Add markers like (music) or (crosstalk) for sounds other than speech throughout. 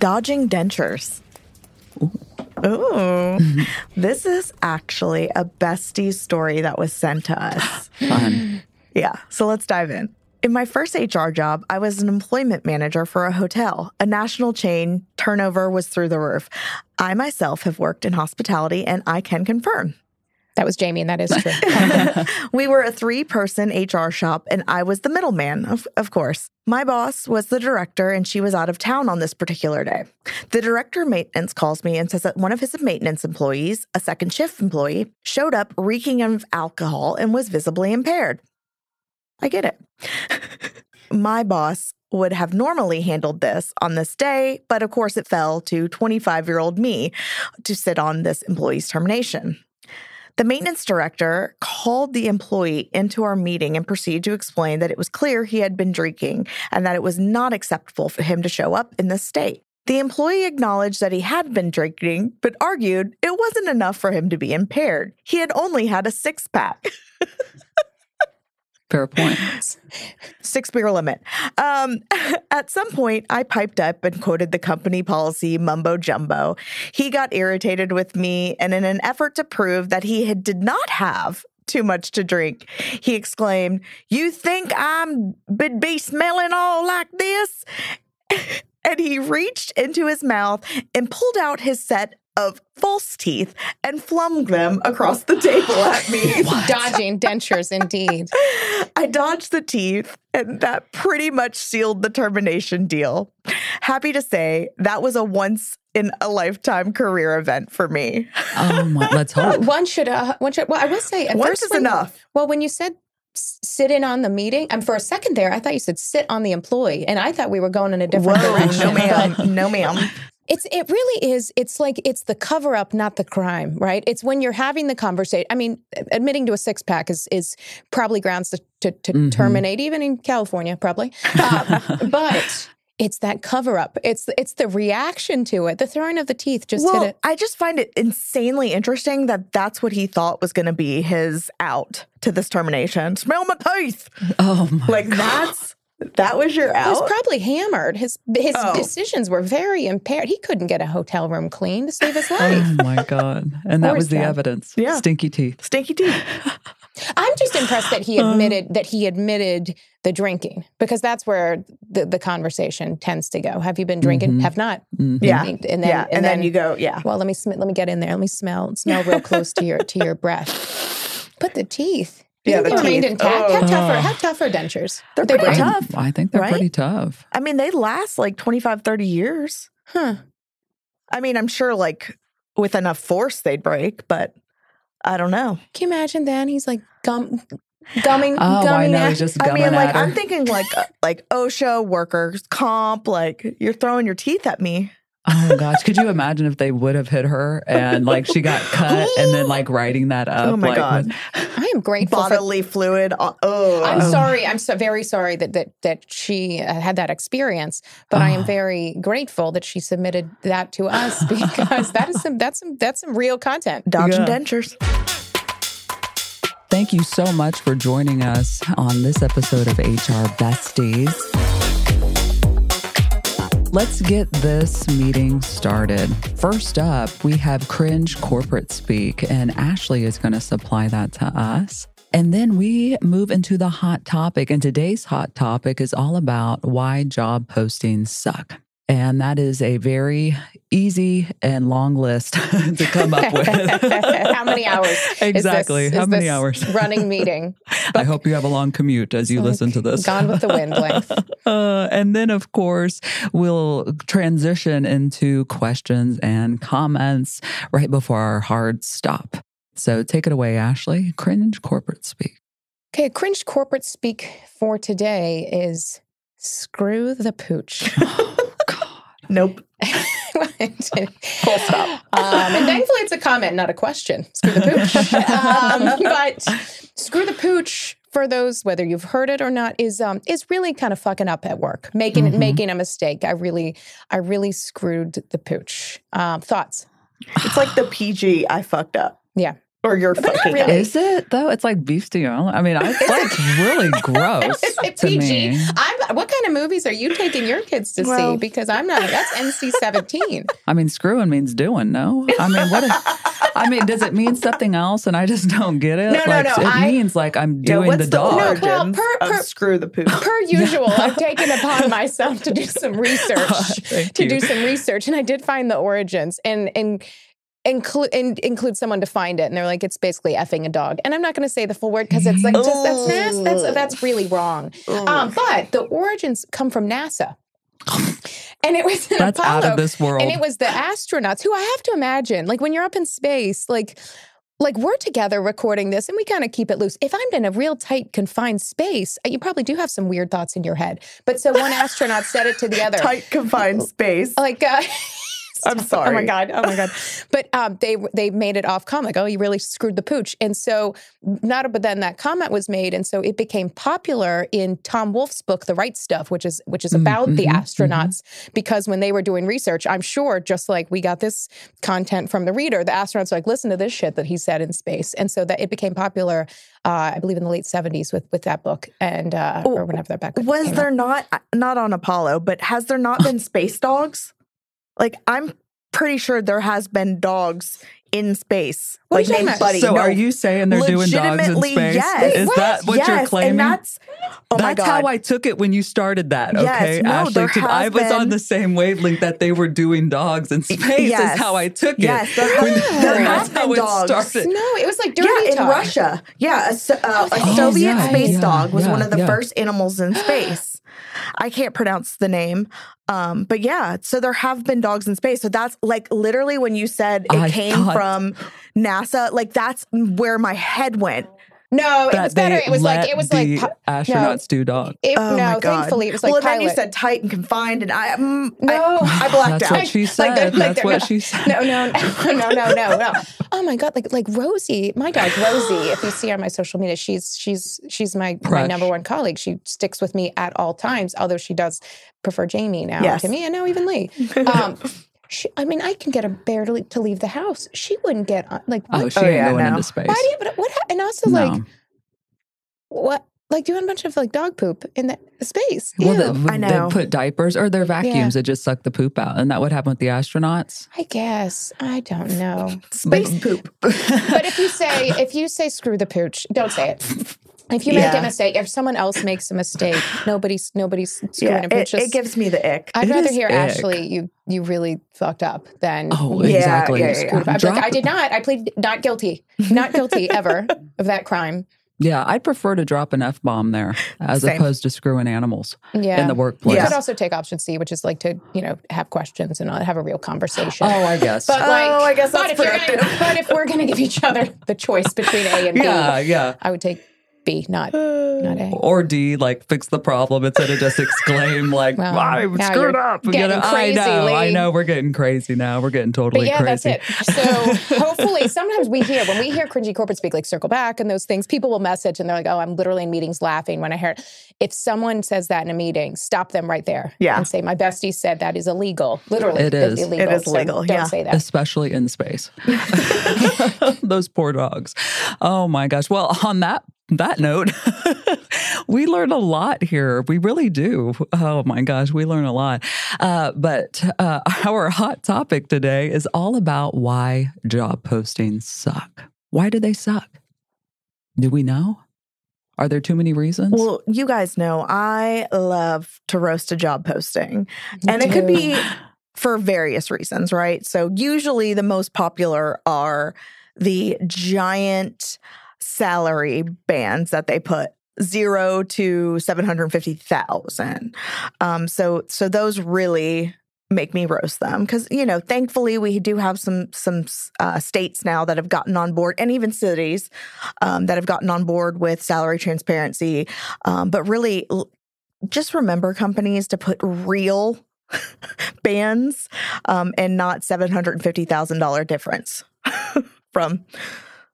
Dodging dentures. Ooh. this is actually a bestie story that was sent to us. (gasps) Fun. Yeah, so let's dive in. In my first HR job, I was an employment manager for a hotel, a national chain. Turnover was through the roof. I myself have worked in hospitality and I can confirm. That was Jamie, and that is true. (laughs) we were a three person HR shop, and I was the middleman, of, of course. My boss was the director, and she was out of town on this particular day. The director of maintenance calls me and says that one of his maintenance employees, a second shift employee, showed up reeking of alcohol and was visibly impaired. I get it. (laughs) My boss would have normally handled this on this day, but of course it fell to 25 year old me to sit on this employee's termination. The maintenance director called the employee into our meeting and proceeded to explain that it was clear he had been drinking and that it was not acceptable for him to show up in this state. The employee acknowledged that he had been drinking, but argued it wasn't enough for him to be impaired. He had only had a six pack. (laughs) Fair point. Six beer limit. Um, (laughs) at some point, I piped up and quoted the company policy mumbo jumbo. He got irritated with me, and in an effort to prove that he had, did not have too much to drink, he exclaimed, You think I'm would be smelling all like this? (laughs) and he reached into his mouth and pulled out his set of false teeth and flung them across the table at me. (laughs) Dodging dentures, indeed. I dodged the teeth, and that pretty much sealed the termination deal. Happy to say that was a once in a lifetime career event for me. Oh my, (laughs) let's hope. One should, uh, one should, well, I will say, at Once first is when- enough. Well, when you said sit in on the meeting, and for a second there, I thought you said sit on the employee, and I thought we were going in a different Whoa, direction. no ma'am, no (laughs) ma'am. It's it really is. It's like it's the cover up, not the crime, right? It's when you're having the conversation. I mean, admitting to a six pack is is probably grounds to to, to Mhm. terminate, even in California, probably. Uh, (laughs) but it's that cover up. It's it's the reaction to it. The throwing of the teeth just well, hit it. I just find it insanely interesting that that's what he thought was going to be his out to this termination. Smell my teeth. Oh my. Like that's that was your out. He was probably hammered. His his Oh. decisions were very impaired. He couldn't get a hotel room clean to save his life. Oh my god! And that was the sad. evidence. Yeah. Stinky teeth. Stinky teeth. (laughs) I'm just impressed that he admitted that he admitted the drinking because that's where the, the conversation tends to go. Have you been drinking? Mhm. Have not. Mhm. Yeah. And then, yeah, and, then, you go, yeah. Well, let me sm- let me get in there. Let me smell smell real close to your to your breath. (laughs) But the teeth. Yeah, think the they remained teeth. intact. How Oh. tough are how tough are dentures? They're They pretty break? tough. I think they're right? pretty tough. I mean, they last like 25, 30 years. Huh. I mean, I'm sure like with enough force they'd break, but I don't know. Can you imagine then? He's like gum gumming Oh, I know. at- He's just I mean, like at her. I'm thinking like uh, like OSHA workers comp, like you're throwing your teeth at me. Oh gosh, could you imagine if they would have hit her and like she got (gasps) cut and then like writing that up? Oh my like, God. I am grateful for Bodily fluid. uh, Oh, I'm oh. sorry. I'm so very sorry that that that she uh, had that experience, but I am Oh. very grateful that she submitted that to us (laughs) because that is some that's some that's some real content. Dodge Yeah. dentures. Thank you so much for joining us on this episode of HR Besties. Let's get this meeting started. First up, we have cringe corporate speak, and Ashley is going to supply that to us. And then we move into the hot topic. And today's hot topic is all about why job postings suck. And that is a very easy and long list (laughs) to come up with. (laughs) How many hours? Exactly. Is this, How many hours? (laughs) running meeting. I hope you have a long commute as you listen to this. Gone with the wind length. Uh, and then, of course, we'll transition into questions and comments right before our hard stop. So take it away, Ashley. Cringe corporate speak. Okay, cringe corporate speak for today is screw the pooch. Nope. (laughs) Full stop. Um, and thankfully, it's a comment, not a question. Screw the pooch. (laughs) um, but screw the pooch for those whether you've heard it or not is um is really kind of fucking up at work, making Mhm. making a mistake. I really I really screwed the pooch. Um, thoughts? It's like the PG I fucked up. Yeah. Or you're But fucking really. Is it though? It's like bestial. I mean, I, that's really (laughs) gross Is it to PG? me. I'm, what kind of movies are you taking your kids to Well- see? Because I'm not. That's NC seventeen. (laughs) I mean, screwing means doing. No, I mean, what? If, I mean, does it mean something else? And I just don't get it. No, no, like, no, It I- means like I'm Yeah, doing what's the the dog. No, origins well, per- of per- screw the poop? Per usual, (laughs) I've taken upon myself to do some research. Thank to you. do some research, and I did find the origins and and. Include and include someone to find it, and they're like, it's basically effing a dog. And I'm not going to say the full word because it's like just that's nas- that's that's really wrong. Um, but the origins come from NASA, and it was an That's Apollo, out of this world. and it was the astronauts who I have to imagine, like when you're up in space, like like we're together recording this and we kind of keep it loose. If I'm in a real tight confined space, you probably do have some weird thoughts in your head. But so one astronaut said it to the other. Tight confined space. Like uh, (laughs) (laughs) I'm sorry. Oh my god! Oh my god! But um, they they made it off comment, like, "Oh, you really screwed the pooch." And so, not but then that comment was made, and so it became popular in Tom Wolfe's book, The Right Stuff, which is which is about the mhm, astronauts. Because when they were doing research, I'm sure, just like we got this content from the reader, the astronauts were like, "Listen to this shit that he said in space," and so that it became popular. Uh, I believe in the late '70s with with that book, and uh, or whenever that back Was came out. there not not on Apollo, but has there not been space dogs? Like I'm pretty sure there has been dogs in space. What are like you talking named? Buddy. so No, are you saying they're doing dogs in space? yes. Is Wait, that what yes, you're claiming? And that's oh my That's god. how I took it when you started that. Yes, Okay, no, Ashley. there has I was on the same wavelength that they were doing dogs in space. Yes. Is how I took it. Yes, there When- have- (laughs) there that's how been it dogs. started. No, it was like dirty yeah, in talk. Russia. Yeah, a, uh, a Oh, Soviet yeah, space yeah, dog was yeah, one of the yeah. first animals in space. (gasps) I can't pronounce the name, um, but yeah. So there have been dogs in space. So that's like literally when you said it I came thought- from NASA. Like that's where my head went. No, it was better. It was like it was the like pi- astronauts do dog. It, Oh no, my god! thankfully it was like well, pilot. then you said tight and confined, and I mm, No. I, I blacked That's out. what (laughs) she Like said. the- like That's the- what no, she said. No, no, no, (laughs) no, no, no, no. Oh my god! Like like Rosie, my dog Rosie. If you see her on my social media, she's she's she's my my number one colleague. She sticks with me at all times. Although she does prefer Jamie now Yes. to me, and now even Leigh. (laughs) Um, she, I mean, I can get a bear to to leave the house. She wouldn't get on. Like, Oh, what, she Oh, ain't yeah, going no. into space. why do you? But what? And also, No. like, what? Like doing a bunch of like dog poop in the space. Well, Ew. the, I know. they put diapers or their vacuums that just suck the poop out, and that would happen with the astronauts. I guess I don't know. (laughs) space poop. But if you say if you say screw the pooch, don't say it. (laughs) If you make Yeah. a mistake, if someone else makes a mistake, nobody's nobody's screwing yeah, a it, pooch. it gives me the ick. I'd It rather hear ick. Ashley, you you really fucked up than Oh, Yeah, exactly. yeah, yeah, screwed up. I'd Drop like, I did not. I plead not guilty. Not guilty (laughs) ever of that crime. Yeah, I'd prefer to drop an f bomb there as Same. opposed to screwing animals Yeah. in the workplace. You could also take option C, which is like to, you know, have questions and not have a real conversation. Oh, I guess. But like, Oh, I guess but if, gonna, but if we're going to give each other the choice between A and B, yeah, yeah. I would take B, not not (sighs) A. Or D, like fix the problem instead of just exclaim like, Well, "I now screwed you're up." You know, crazy, I know, I know, we're getting crazy now. We're getting totally But yeah, crazy. that's it. So hopefully, sometimes we hear when we hear cringy corporate speak, like circle back and those things. People will message and they're like, "Oh, I'm literally in meetings laughing when I hear." It. If someone says that in a meeting, stop them right there. Yeah. and say, "My bestie said that is illegal. Literally, It is. illegal. It is So legal, Don't yeah. say that." especially in space. (laughs) Those poor dogs. Oh my gosh. Well, on that that note, (laughs) we learn a lot here. We really do. Oh my gosh, we learn a lot. Uh, but uh, (laughs) our hot topic today is all about why job postings suck. Why do they suck? Do we know? Are there too many reasons? Well, you guys know I love to roast a job posting, and it could be (laughs) for various reasons, right? So, usually the most popular are the giant salary bands that they put zero to 750,000. Um, so, so those really make me roast them because you know thankfully we do have some some uh, states now that have gotten on board and even cities um, that have gotten on board with salary transparency um, but really just remember companies to put real (laughs) bands um, and not $750000 difference (laughs) from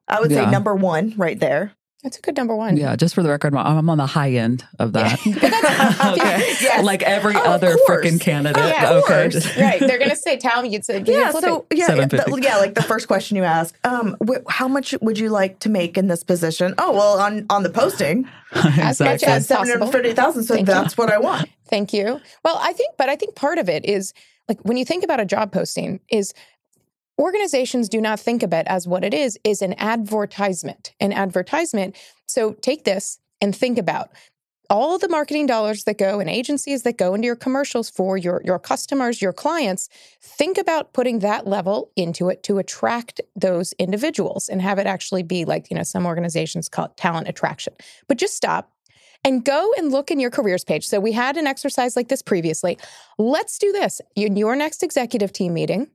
i would yeah. say number one right there that's a good number one. Yeah, just for the record, I'm on the high end of that. (laughs) (laughs) okay. Yes. Like every oh, other freaking candidate. Oh, yeah, okay. (laughs) right. They're going to say, tell me, you'd say, yeah, so, yeah, the, yeah, like the first question you ask, um, wh- how much would you like to make in this position? Oh, well, on, on the posting, exactly. as much as 750,000. So Thank that's you. what I want. Thank you. Well, I think, but I think part of it is like when you think about a job posting is organizations do not think of it as what it is is an advertisement an advertisement so take this and think about all the marketing dollars that go and agencies that go into your commercials for your, your customers, your clients, think about putting that level into it to attract those individuals and have it actually be like, you know, some organizations call it talent attraction. But just stop and go and look in your careers page. So we had an exercise like this previously. Let's do this. In your next executive team meeting,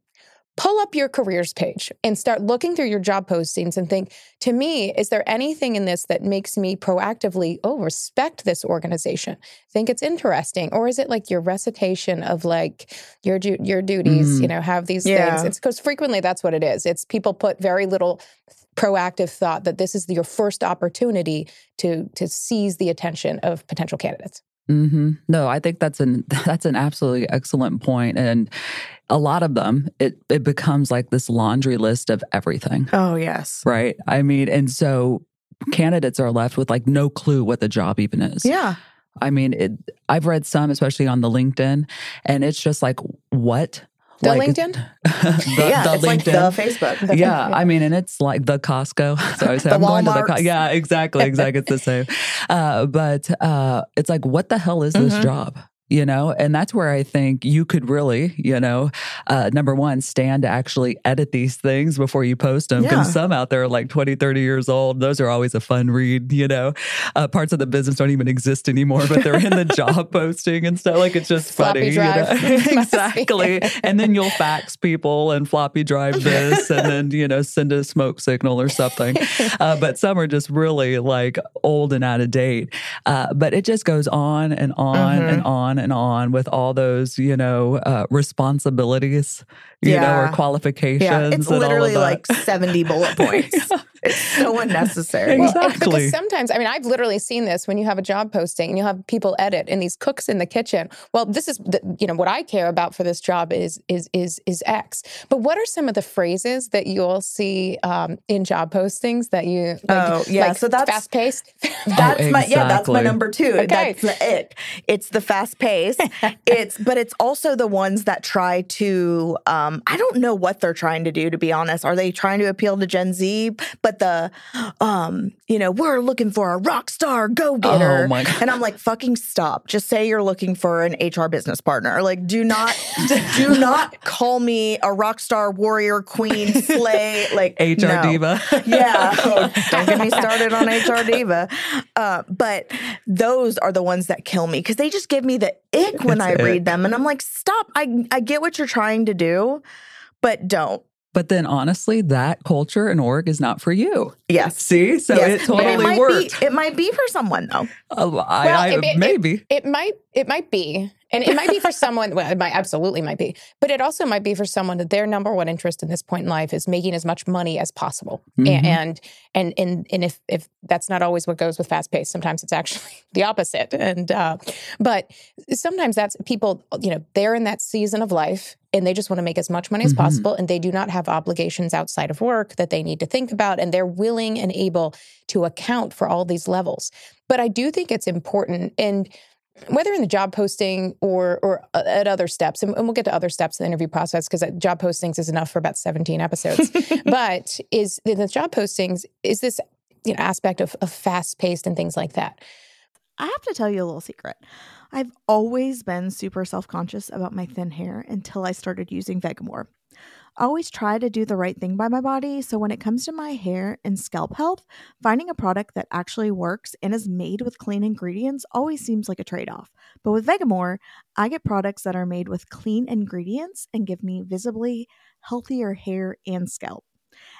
pull up your careers page and start looking through your job postings and think to me is there anything in this that makes me proactively oh respect this organization? Think it's interesting? Or is it like your recitation of like your your duties mm. you know have these yeah. things it's because frequently that's what it is. It's people put very little proactive thought that this is your first opportunity to to seize the attention of potential candidates Mm-hmm. No, I think that's an (laughs) that's an absolutely excellent point, and a lot of them it it becomes like this laundry list of everything. Oh yes, right. I mean, and so candidates are left with like no clue what the job even is. Yeah. I mean, it, I've read some, especially on the LinkedIn, and it's just like, what? The like, LinkedIn? (laughs) the, yeah, the it's LinkedIn. like the Facebook. The yeah, (laughs) I mean, and it's like the Costco. (laughs) So I say, I'm going to the Co- Yeah, exactly, exactly. It's the same. Uh, but uh, it's like, what the hell is this mm-hmm. job? You know and that's where i think you could really you know uh, number one stand to actually edit these things before you post them because yeah. some out there are like 20 30 years old. Those are always a fun read you know? Uh, parts of the business don't even exist anymore but they're in the (laughs) job posting and stuff. Like it's just funny you know? (laughs) (laughs) exactly. And then you'll fax people and floppy drive this and then you know send a smoke signal or something. Uh, but some are just really like old and out of date. Uh, but it just goes on and on mm-hmm. and on and on with all those, you know, uh, responsibilities, you yeah. know, or qualifications. Yeah, it's literally like 70 bullet (laughs) points. yeah. It's so (laughs) unnecessary. Well, exactly. because sometimes, I mean, I've literally seen this when you have a job posting and you have people edit and these cooks in the kitchen. Well, this is, the, you know, what I care about for this job is is is is X. But what are some of the phrases that you'll see um, in job postings that you? Like, oh, yeah. Like so that's fast paced. (laughs) That's oh, my yeah. That's my number two. Okay. That's the it. It's the fast pace. (laughs) it's but it's also the ones that try to. Um, I don't know what they're trying to do. To be honest, are they trying to appeal to Gen Z? But but the um, you know, we're looking for a rock star go getter. Oh and I'm like, fucking stop. Just say you're looking for an HR business partner. Like, do not (laughs) do not call me a rock star warrior queen slay (laughs) like HR no. diva. yeah. Oh, (laughs) don't get me started on HR diva. Uh, but those are the ones that kill me because they just give me the ick when I read them. And I'm like, stop. I, I get what you're trying to do, but don't. But then honestly, that culture and org is not for you. Yes. See? So yes. it totally it worked. Be, it might be for someone though. Uh, I, well, I, it, maybe. It, it, might it might be. And it might be for someone, well, it might absolutely might be, but it also might be for someone that their number one interest in this point in life is making as much money as possible. Mm-hmm. And, and, and, and if, if that's not always what goes with fast pace, sometimes it's actually (laughs) the opposite. And, uh, but sometimes that's people, you know, they're in that season of life and they just want to make as much money as mm-hmm. possible and they do not have obligations outside of work that they need to think about and they're willing and able to account for all these levels but i do think it's important and whether in the job posting or or uh, at other steps, and, we'll get to other steps in the interview process because job postings is enough for about 17 episodes. (laughs) but is the job postings is this you know, aspect of, of fast paced and things like that. I have to tell you a little secret. I've always been super self conscious about my thin hair until I started using Vegamour. Always try to do the right thing by my body, so when it comes to my hair and scalp health, finding a product that actually works and is made with clean ingredients always seems like a trade off. But with Vegamour, I get products that are made with clean ingredients and give me visibly healthier hair and scalp.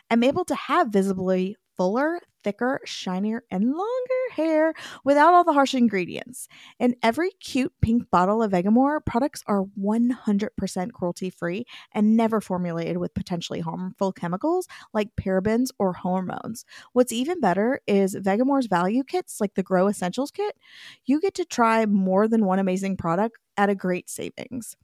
I'm able to have visibly fuller, thicker, shinier, and longer hair without all the harsh ingredients. In every cute pink bottle of Vegamour products are 100% cruelty free and never formulated with potentially harmful chemicals like parabens or hormones. What's even better is Vegamour's value kits, like the Grow Essentials kit. You get to try more than one amazing product at a great savings.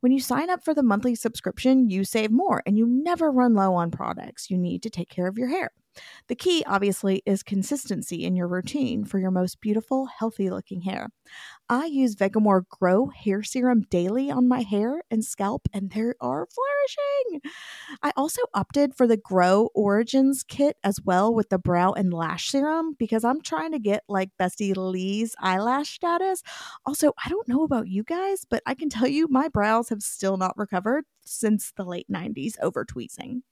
When you sign up for the monthly subscription, you save more and you never run low on products you need to take care of your hair. The key, obviously, is consistency in your routine for your most beautiful, healthy looking hair. I use Vegamour Grow Hair Serum daily on my hair and scalp, and they are flourishing. I also opted for the Grow Origins kit as well with the brow and lash serum because I'm trying to get like Bestie Leigh's eyelash status. Also, I don't know about you guys, but I can tell you my brows have still not recovered since the late 90s over tweezing.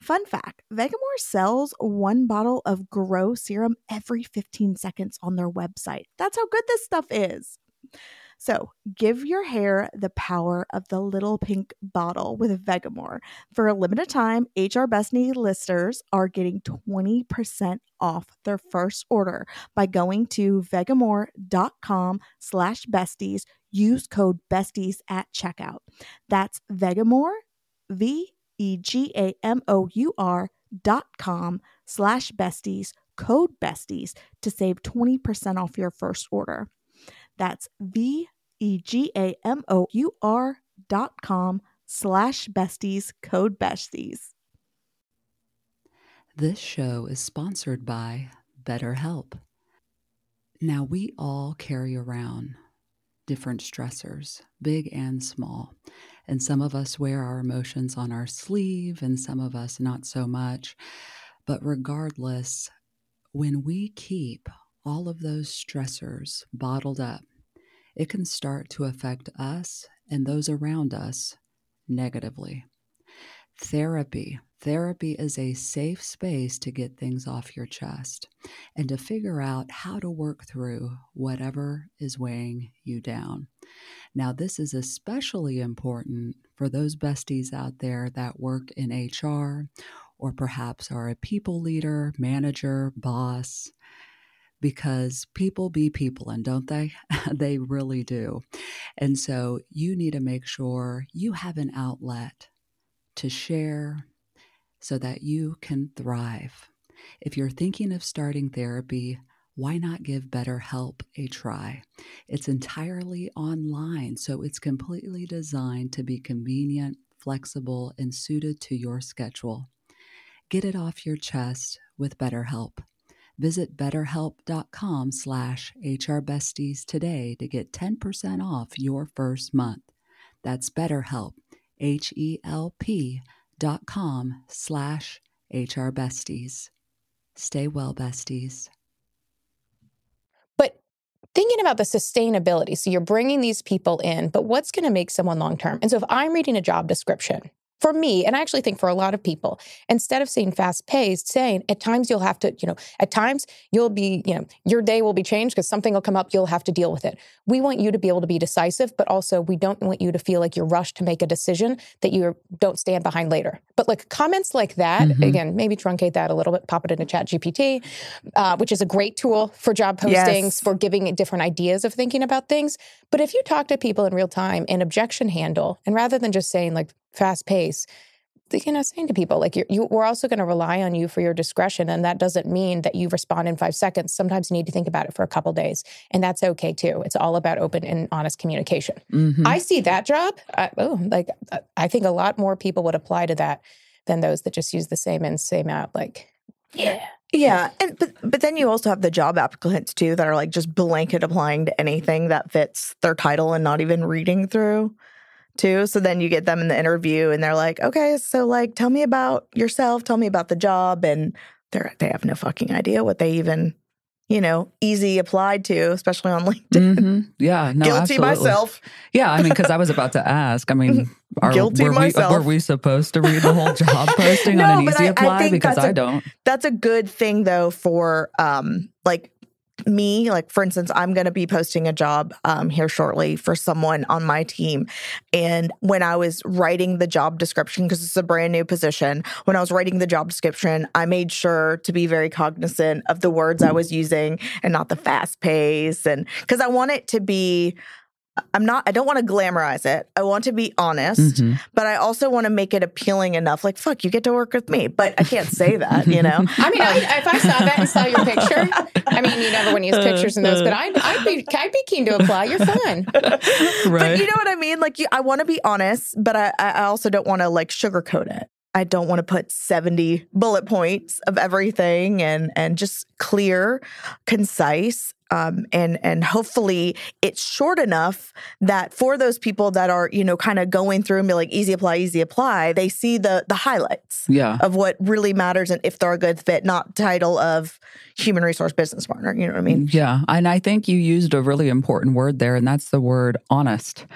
Fun fact Vegamour sells one bottle of Grow serum every 15 seconds on their website. That's how good this stuff is. So, give your hair the power of the little pink bottle with Vegamour. For a limited time, HR Bestie listeners are getting 20% off their first order by going to vegamour.com slash besties. Use code besties at checkout. That's Vegamour, V E G A M O U R dot com slash besties, code besties to save 20% off your first order. That's V E G A M O U R dot com slash besties, code besties. This show is sponsored by BetterHelp. Now, we all carry around different stressors, big and small. And some of us wear our emotions on our sleeve, and some of us not so much. But regardless, when we keep all of those stressors bottled up, it can start to affect us and those around us negatively. Therapy. Therapy is a safe space to get things off your chest and to figure out how to work through whatever is weighing you down. Now, this is especially important for those besties out there that work in HR or perhaps are a people leader, manager, boss, because people be people, and don't they? (laughs) they really do. And so you need to make sure you have an outlet to share so that you can thrive. If you're thinking of starting therapy, why not give BetterHelp a try? It's entirely online, so it's completely designed to be convenient, flexible, and suited to your schedule. Get it off your chest with BetterHelp. Visit betterhelp.com slash hrbesties today to get 10% off your first month. That's BetterHelp, H-E-L-P dot com slash hrbesties. Stay well, besties thinking about the sustainability. So you're bringing these people in, but what's going to make someone long term? And so if I'm reading a job description for me, and I actually think for a lot of people, instead of saying fast paced, saying at times you'll have to, you know, at times you'll be, you know, your day will be changed because something will come up, you'll have to deal with it. We want you to be able to be decisive, but also we don't want you to feel like you're rushed to make a decision that you don't stand behind later. But like comments like that, mm-hmm. again, maybe truncate that a little bit, pop it into Chat GPT, uh, which is a great tool for job postings, yes. for giving different ideas of thinking about things. But if you talk to people in real time and objection handle, and rather than just saying like fast pace you know saying to people like you we're also going to rely on you for your discretion and that doesn't mean that you respond in five seconds. Sometimes you need to think about it for a couple days and that's okay too. It's all about open and honest communication. Mm-hmm. i see that job I, oh like i think a lot more people would apply to that than those that just use the same in same out like yeah. Yeah, and but but then you also have the job applicants too that are like just blanket applying to anything that fits their title and not even reading through too. So then you get them in the interview and they're like, okay, so like, tell me about yourself, tell me about the job. And they're they have no fucking idea what they even you know easy applied to, especially on (laughs) LinkedIn. Mhm. Yeah, no, Guilty absolutely. myself. Yeah, I mean, because I was about to (laughs) ask. I mean, are, Guilty were, myself. We, were we supposed to read the whole (laughs) job posting No, on an easy I- I apply? think because a- I don't. That's a good thing though for um like me like for instance i'm going to be posting a job um, here shortly for someone on my team. And when i was writing the job description because it's a brand new position when i was writing the job description i made sure to be very cognizant of the words i was using and not the fast pace and because i want it to be i'm not i don't want to glamorize it i want to be honest Mhm. but i also want to make it appealing enough like fuck you get to work with me but i can't say that you know (laughs) I mean, I, if I saw that and saw your picture, I mean, you never want to use pictures in those, but I'd, I'd be I'd be keen to apply. You're fun. Right. (laughs) But you know what I mean? Like, you, I want to be honest, but I, I I also don't want to like sugarcoat it. I don't want to put 70 bullet points of everything and and just clear, concise, um, and and hopefully it's short enough that for those people that are you know kind of going through and be like easy apply, easy apply, they see the the highlights yeah. of what really matters and if they're a good fit, not title of human resource business partner. You know what I mean? Yeah. And I think you used a really important word there, and that's the word honest,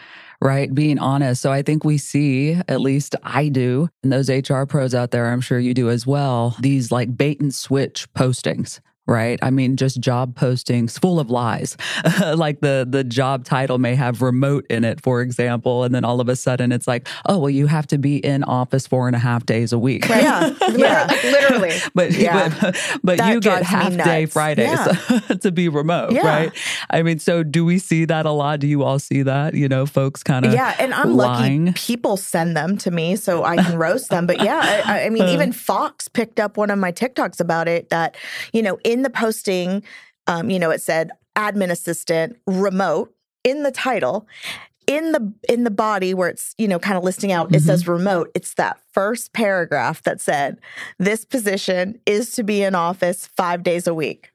right? Being honest. So I think we see, at least I do, and those HR pros out there, I'm sure you do as well, these like bait and switch postings. Right. I mean, just job postings full of lies. (laughs) like the the job title may have remote in it, for example, and then all of a sudden it's like, oh well, you have to be in office four and a half days a week. Yeah. (laughs) yeah. Literally. (laughs) but Yeah. but, but That you get half day. Fridays Yeah. to be remote, Yeah. right? I mean, so do we see that a lot? Do you all see that? You know, folks kind of Yeah, and I'm lying. lucky people send them to me so I can roast them. But yeah, I, I mean, even Fox picked up one of my TikToks about it that, you know, in the posting, um, you know, it said admin assistant remote in the title. In the in the body where it's you know kind of listing out, it says remote. It's that first paragraph that said this position is to be in office five days a week.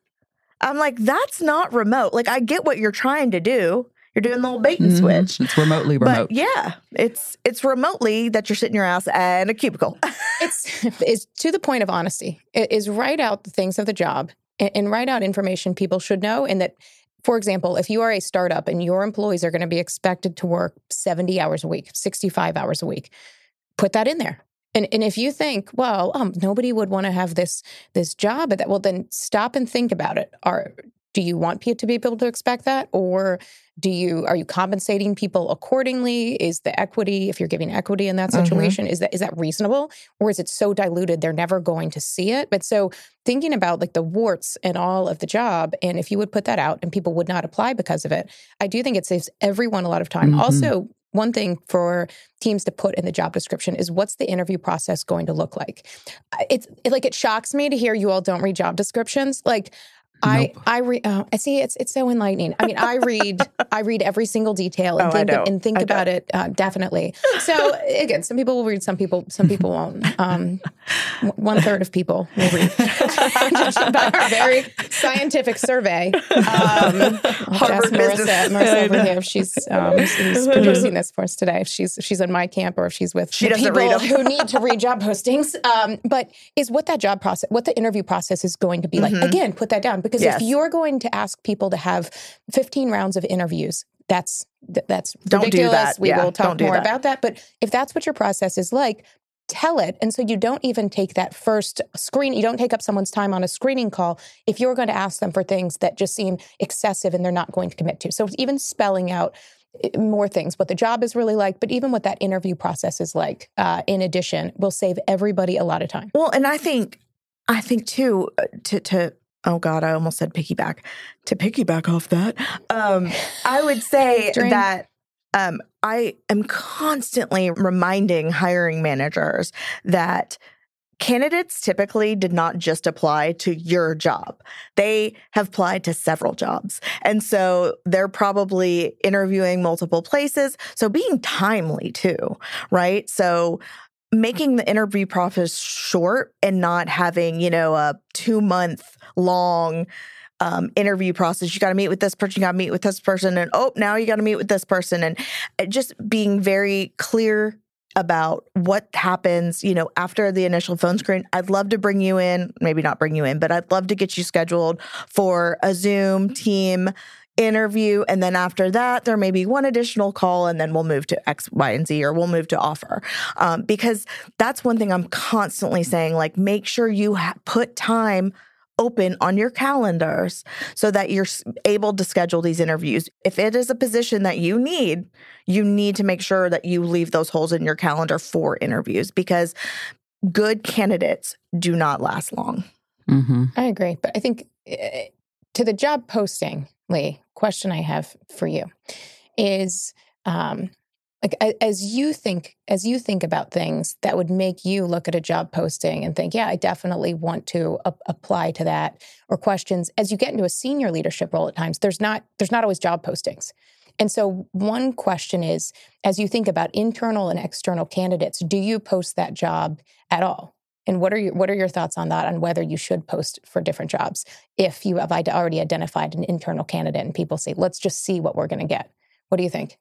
I'm like, that's not remote. Like, I get what you're trying to do. You're doing the little bait and Mhm. switch. It's remotely remote. But yeah, it's it's remotely that you're sitting your ass in a cubicle. it's is to the point of honesty. It is write out the things of the job and, write out information people should know. And that, for example, if you are a startup and your employees are going to be expected to work 70 hours a week, 65 hours a week, put that in there. And, and if you think, well, um, nobody would want to have this this job at that, well, then stop and think about it. Are do you want people to be able to expect that, or do you are you compensating people accordingly? Is the equity, if you're giving equity in that Mhm. situation, is that is that reasonable, or is it so diluted they're never going to see it? But so thinking about like the warts and all of the job, and if you would put that out and people would not apply because of it, I do think it saves everyone a lot of time. Mhm. Also, one thing for teams to put in the job description is what's the interview process going to look like? It's it, like it shocks me to hear you all don't read job descriptions. Like I Nope. I read. Oh, I see. It's it's so enlightening. I mean, I read (laughs) I read every single detail and Oh, think don't. and think I about it uh, definitely. So (laughs) again, some people will read, some people some people won't. Um, one third of people will read. (laughs) By our very scientific survey. Um, Harvard Marissa. Marissa over here if she's um, who's producing this for us today. If she's if she's in my camp or if she's with She people who need to read job postings. Um, but is what that job process, what the interview process is going to be like. Again, put that down because. Yes. if you're going to ask people to have 15 rounds of interviews, that's that's Don't do that. We Yeah, will talk don't more that. about that. But if that's what your process is like, tell it. And so you don't even take that first screen, you don't take up someone's time on a screening call if you're going to ask them for things that just seem excessive and they're not going to commit to. So it's even spelling out eh, more things, what the job is really like, but even what that interview process is like, uh, in addition, will save everybody a lot of time. Well, and I think I think too uh, to to oh god, I almost said piggyback. To piggyback off that, um, I would say (laughs) that um, I am constantly reminding hiring managers that candidates typically did not just apply to your job. They have applied to several jobs. And so they're probably interviewing multiple places. So being timely too, right? So making the interview process short and not having, you know, a two month long um, interview process. You got to meet with this person, you got to meet with this person, and oh, now you got to meet with this person. And just being very clear about what happens, you know, after the initial phone screen. I'd love to bring you in, maybe not bring you in, but I'd love to get you scheduled for a Zoom team interview. And then after that, there may be one additional call, and then we'll move to X, Y, and Z, or we'll move to offer. Um, because that's one thing I'm constantly saying like, make sure you ha- put time open on your calendars so that you're able to schedule these interviews. If it is a position that you need, you need to make sure that you leave those holes in your calendar for interviews because good candidates do not last long. Mm-hmm. I agree. But I think uh, to the job posting, Leigh, question I have for you is um, like as you think as you think about things that would make you look at a job posting and think yeah i definitely want to a- apply to that or questions as you get into a senior leadership role at times there's not there's not always job postings. And so one question is as you think about internal and external candidates do you post that job at all and what are your what are your thoughts on that on whether you should post for different jobs if you have already identified an internal candidate and people say let's just see what we're going to get. What do you think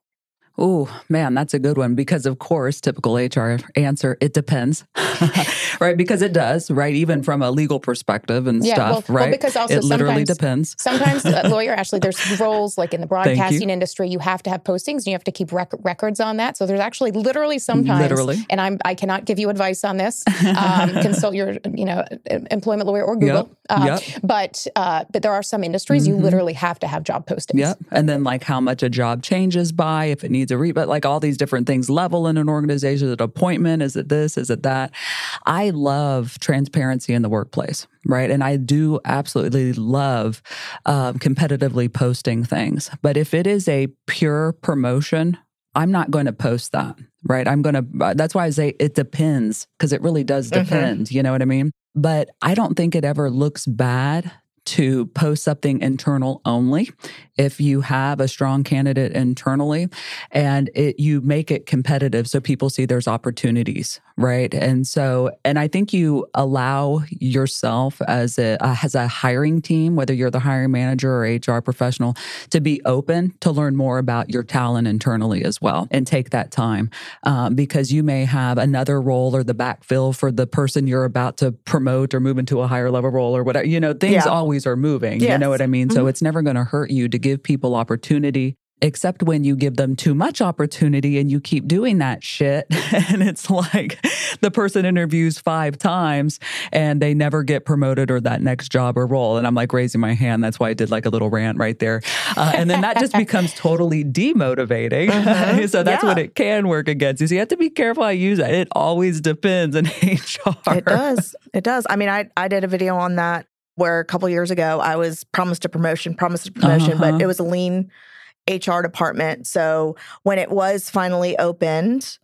Oh, man, that's a good one because, of course, typical HR answer, it depends, (laughs) right? Because it does, right? Even from a legal perspective and yeah, stuff, well, right? Well, because also it literally depends. sometimes, uh, (laughs) lawyer Ashley, there's roles like in the broadcasting industry, you have to have postings and you have to keep rec- records on that. So there's actually literally sometimes, literally. and I'm I cannot give you advice on this. Um, (laughs) consult your, you know, employment lawyer or Google. Yep. Uh, yep. But uh, but there are some industries mm-hmm. you literally have to have job postings. Yep. And then like how much a job changes by if it needs needs a read, but like all these different things level in an organization. Is it appointment? Is it this? Is it that? I love transparency in the workplace, right? And I do absolutely love um, competitively posting things. But if it is a pure promotion, I'm not going to post that, right? I'm going to, uh, that's why I say it depends because it really does mm-hmm. depend. Mm-hmm. You know what I mean? But I don't think it ever looks bad to post something internal only if you have a strong candidate internally and it you make it competitive so people see there's opportunities right and so and i think you allow yourself as a as a hiring team whether you're the hiring manager or hr professional to be open to learn more about your talent internally as well and take that time um, because you may have another role or the backfill for the person you're about to promote or move into a higher level role or whatever you know things yeah. always are moving. Yes. You know what I mean? Mm-hmm. So it's never going to hurt you to give people opportunity except when you give them too much opportunity and you keep doing that shit. (laughs) and it's like the person interviews five times and they never get promoted or that next job or role. And I'm like raising my hand. That's why I did like a little rant right there. Uh, and then that just (laughs) becomes totally demotivating. Uh-huh. (laughs) so that's yeah. when it can work against you. So you have to be careful how you use that. It always depends in HR. It does. It does. I mean, I, I did a video on that where a couple years ago I was promised a promotion, promised a promotion, uh-huh. but it was a lean HR department. So when it was finally opened,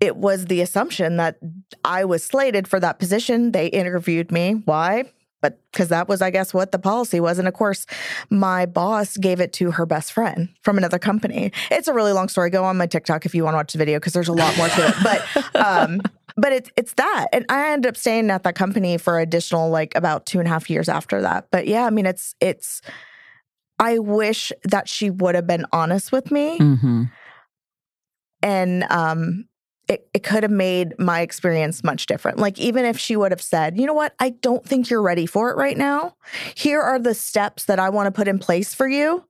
it was the assumption that I was slated for that position. They interviewed me. Why? But because that was, I guess, what the policy was. And of course, my boss gave it to her best friend from another company. It's a really long story. Go on my TikTok if you want to watch the video because there's a lot more to it. But (laughs) um, but it's it's that. And I ended up staying at that company for additional like about two and a half years after that. But yeah, I mean it's it's I wish that she would have been honest with me. Mm-hmm. And um it, it could have made my experience much different. Like, even if she would have said, you know what, I don't think you're ready for it right now. Here are the steps that I want to put in place for you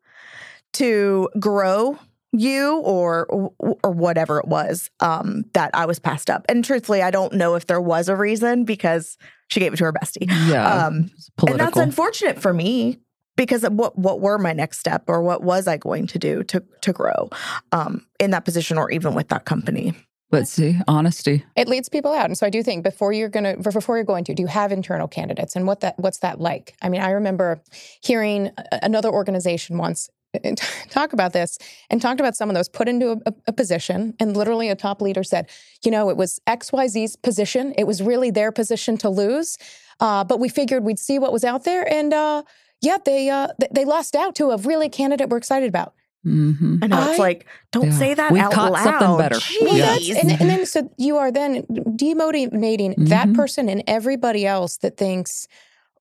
to grow you or or whatever it was um, that I was passed up. And truthfully, I don't know if there was a reason because she gave it to her bestie. Yeah, um, and that's unfortunate for me because what what were my next step or what was I going to do to to grow um, in that position or even with that company. Let's see, honesty. It leads people out, and so I do think before you're gonna before you're going to, do you have internal candidates, and what that what's that like? I mean, I remember hearing another organization once (laughs) talk about this and talked about someone that was put into a, a, position and literally a top leader said you know it was xyz's position. It was really their position to lose uh, but we figured we'd see what was out there. And uh, yeah they uh, they lost out to a really candidate we're excited about Mm-hmm. I know I, it's like, don't yeah. say that we out caught loud. Something better. Well, yeah. and, and, then so you are then demotivating mm-hmm. that person and everybody else that thinks,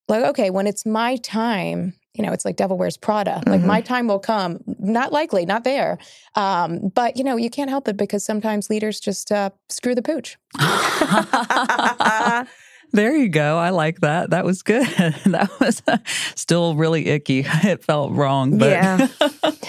like, okay, when it's my time, you know, it's like Devil Wears Prada. Like Mm-hmm. my time will come. Not likely, not there. Um, but you know, you can't help it because sometimes leaders just uh, screw the pooch. (laughs) (laughs) (laughs) there you go. I like that. That was good. (laughs) that was uh, still really icky. (laughs) It felt wrong, but yeah. (laughs)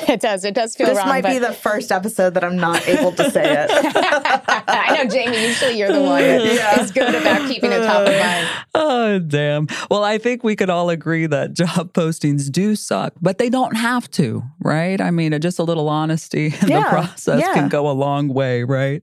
It does. It does feel This wrong. might be the first episode that I'm not able to say it. I know, Jamie. Usually, you're the one that Yeah. is good about keeping it top of mind. Oh, damn. Well, I think we could all agree that job postings do suck, but they don't have to, right? I mean, just a little honesty in the process yeah. can go a long way, right?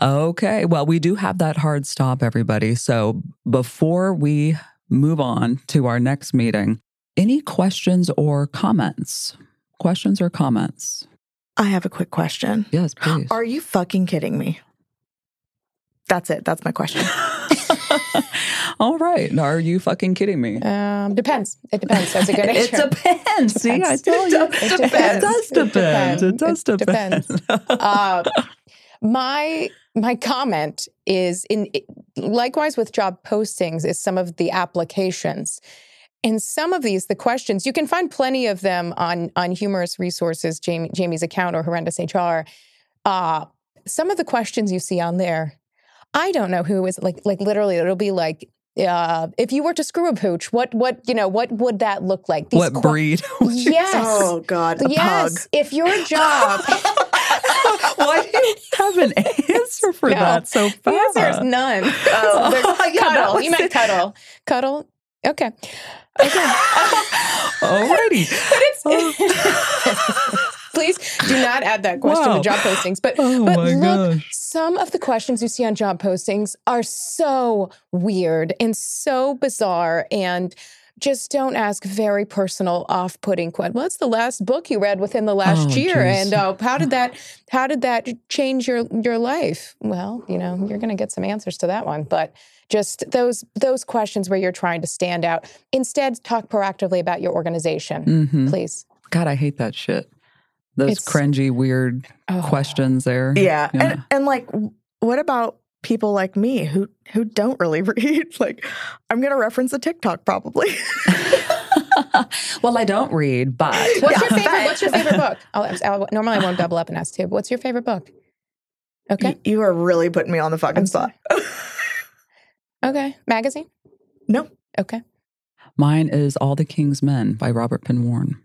Okay. Well, we do have that hard stop, everybody. So before we move on to our next meeting, any questions or comments? Questions or comments? I have a quick question. Yes, (gasps) please. Are you fucking kidding me? That's it. That's my question. (laughs) (laughs) All right. Are you fucking kidding me? Um, depends. It depends. That's a good (laughs) It depends. See, I Depends. tell you. It depends. It does depend. It does It depend. uh, my my comment is in likewise with job postings is some of the applications and some of these the questions you can find plenty of them on on humorous resources jamie jamie's account or horrendous hr uh some of the questions you see on there i don't know who is like like literally it'll be like uh, if you were to screw a pooch, what what you know, what would that look like? These what que- breed? (laughs) Yes. oh God, a yes. If your (laughs) job (laughs) (laughs) Why do you have an answer for No. that so fast? The answer is none. (laughs) Oh. Yeah, cuddle. You meant cuddle. Cuddle. Okay. Okay. (laughs) Alrighty. Uh, Please do not add that question Wow. to job postings. But Oh but look, gosh. some of the questions you see on job postings are so weird and so bizarre and just don't ask very personal, off-putting questions. What's the last book you read within the last Oh, year? geez. And uh, how did that (sighs) how did that change your your life? Well, you know, you're going to get some answers to that one, but just those those questions where you're trying to stand out. Instead, talk proactively about your organization, Mhm. please. God, I hate that shit. Those It's- cringy, weird Oh. questions there. Yeah. And and like what about people like me who who don't really (laughs) read? Like I'm gonna reference a TikTok probably. (laughs) well, I don't read, but What's your favorite? What's your favorite book? (laughs) I'll, I'll, normally, I won't double up and ask two. But what's your favorite book? Okay. Y- you are really putting me on the fucking spot. Okay. Magazine. no. Okay. mine is All the King's Men by Robert Penn Warren.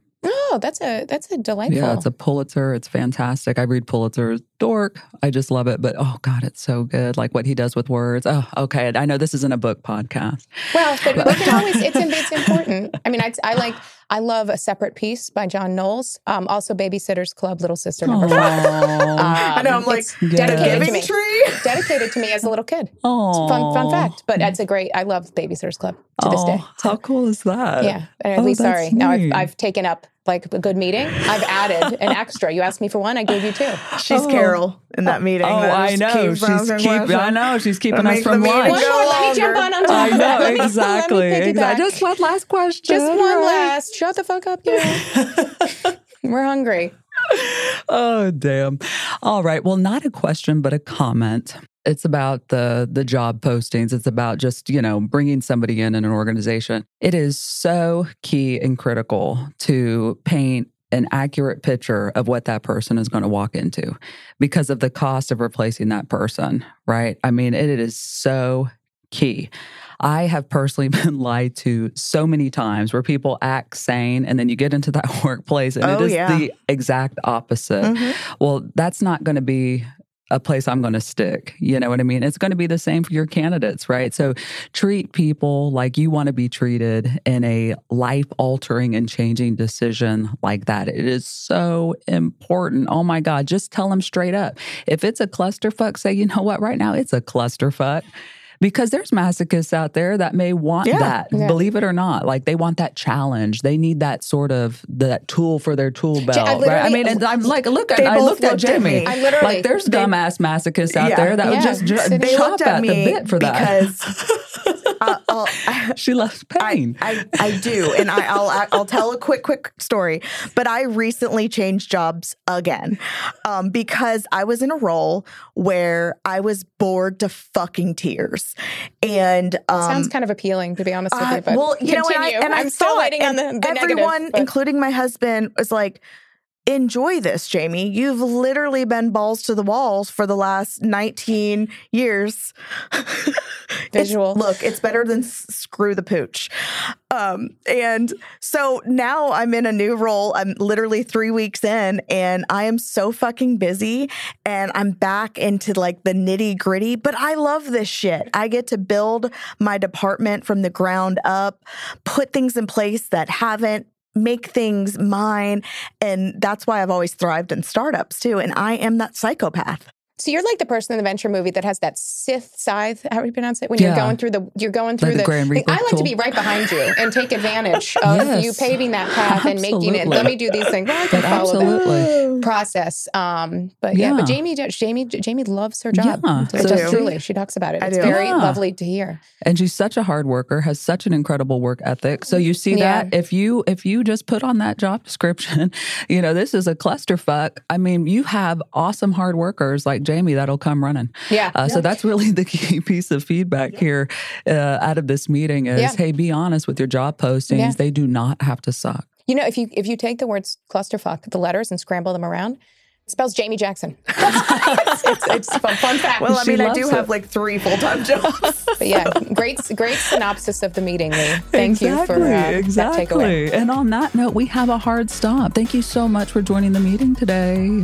Oh, that's a that's a delightful. Yeah, it's a Pulitzer. It's fantastic. I read Pulitzer's Dork. I just love it. But oh God, it's so good. Like what he does with words. Oh, okay. I know this isn't a book podcast. well, but we can always. It's it's important. I mean, I, I like. I love a Separate Peace by John Knowles. Um, also, Babysitters Club, Little Sister Number Five. Aw. I know I'm like it's Yeah. dedicated to me. tree. (laughs) Dedicated to me as a little kid. It's a fun fun fact. But it's a great. I love Babysitters Club to this day. Aw, How cool is that? Yeah, at Oh, least that's sorry. Now I've. I've taken up like a good meeting. I've added (laughs) an extra. You asked me for one, I gave you two. She's Oh. Carol in that oh, meeting. Oh, that I know. keeps She's bouncing keep. I know. She's keeping us from lunch. One more. Let me jump on on top I of that. know Let me- exactly. Let me exactly. Just one last question. Just one right? last. Shut the fuck up, you. (laughs) We're hungry. (laughs) oh damn. All right. Well not a question but a comment. It's about the the job postings. It's about just you know bringing somebody in in an organization. It is so key and critical to paint an accurate picture of what that person is going to walk into because of the cost of replacing that person right? I mean it is so key I have personally (laughs) been lied to so many times where people act sane and then you get into that (laughs) workplace and Oh, it is yeah. the exact opposite. Mhm. Well, that's not going to be a place I'm going to stick. You know what I mean? It's going to be the same for your candidates, right? So treat people like you want to be treated in a life altering and changing decision like that. It is so important. Oh my God, just tell them straight up. If it's a clusterfuck, say, you know what, right now it's a clusterfuck. Because there's masochists out there that may want Yeah. that, Yeah. believe it or not. Like they want that challenge. They need that sort of that tool for their tool belt. right? I mean, and I'm like, look at I looked at looked at me. I literally- like there's they- dumbass masochists out Yeah. there that would just ju- They They chop looked at, at the bit for that. because (laughs) I, I'll, I, she loves pain. I, I do, and I, I'll I'll tell a quick quick story. But I recently changed jobs again um, because I was in a role where I was bored to fucking tears, and um, Sounds kind of appealing, to be honest with uh, you. But well, you know, and I, continue. and I I'm still waiting on the, the everyone, negative. including my husband, was like, "Enjoy this, Jamie. You've literally been balls to the walls for the last 19 years." (laughs) It's- Visual. look, it's better than screw the pooch. Um, and so now I'm in a new role. I'm literally three weeks in, and I am so fucking busy, and I'm back into like the nitty gritty. But I love this shit. I get to build my department from the ground up, put things in place that haven't. Make things mine. And that's why I've always thrived in startups too. And I am that psychopath. So you're like the person in the venture movie that has that Sith scythe. How do you pronounce it? When you're going through the, you're going through Like the the. Grand thing. I Reaper like to be right behind you and take advantage (laughs) of Yes. you paving that path and making it. Let me do these things. Well, I can follow that absolutely. process. Um, but yeah, but Jamie, Jamie, Jamie loves her job. Yeah, Just so- truly, she talks about it. I It's do. very Yeah. lovely to hear. and she's such a hard worker has such an incredible work ethic so you see Yeah. that if you if you just put on that job description (laughs) you know this is a clusterfuck i mean you have awesome hard workers like jamie that'll come running Yeah. uh, so that's really the key (laughs) piece of feedback here uh, out of this meeting is Yeah. hey be honest with your job postings Yeah. they do not have to suck You know, if you if you take the words clusterfuck, the letters, and scramble them around, it spells Jamie Jackson. (laughs) it's, it's, it's fun, fun fact. Well, I She mean, I do it. have like three full time (laughs) jobs. But yeah, great, great synopsis of the meeting, Leigh. Thank you for uh, that exactly. takeaway. And on that note, we have a hard stop. Thank you so much for joining the meeting today.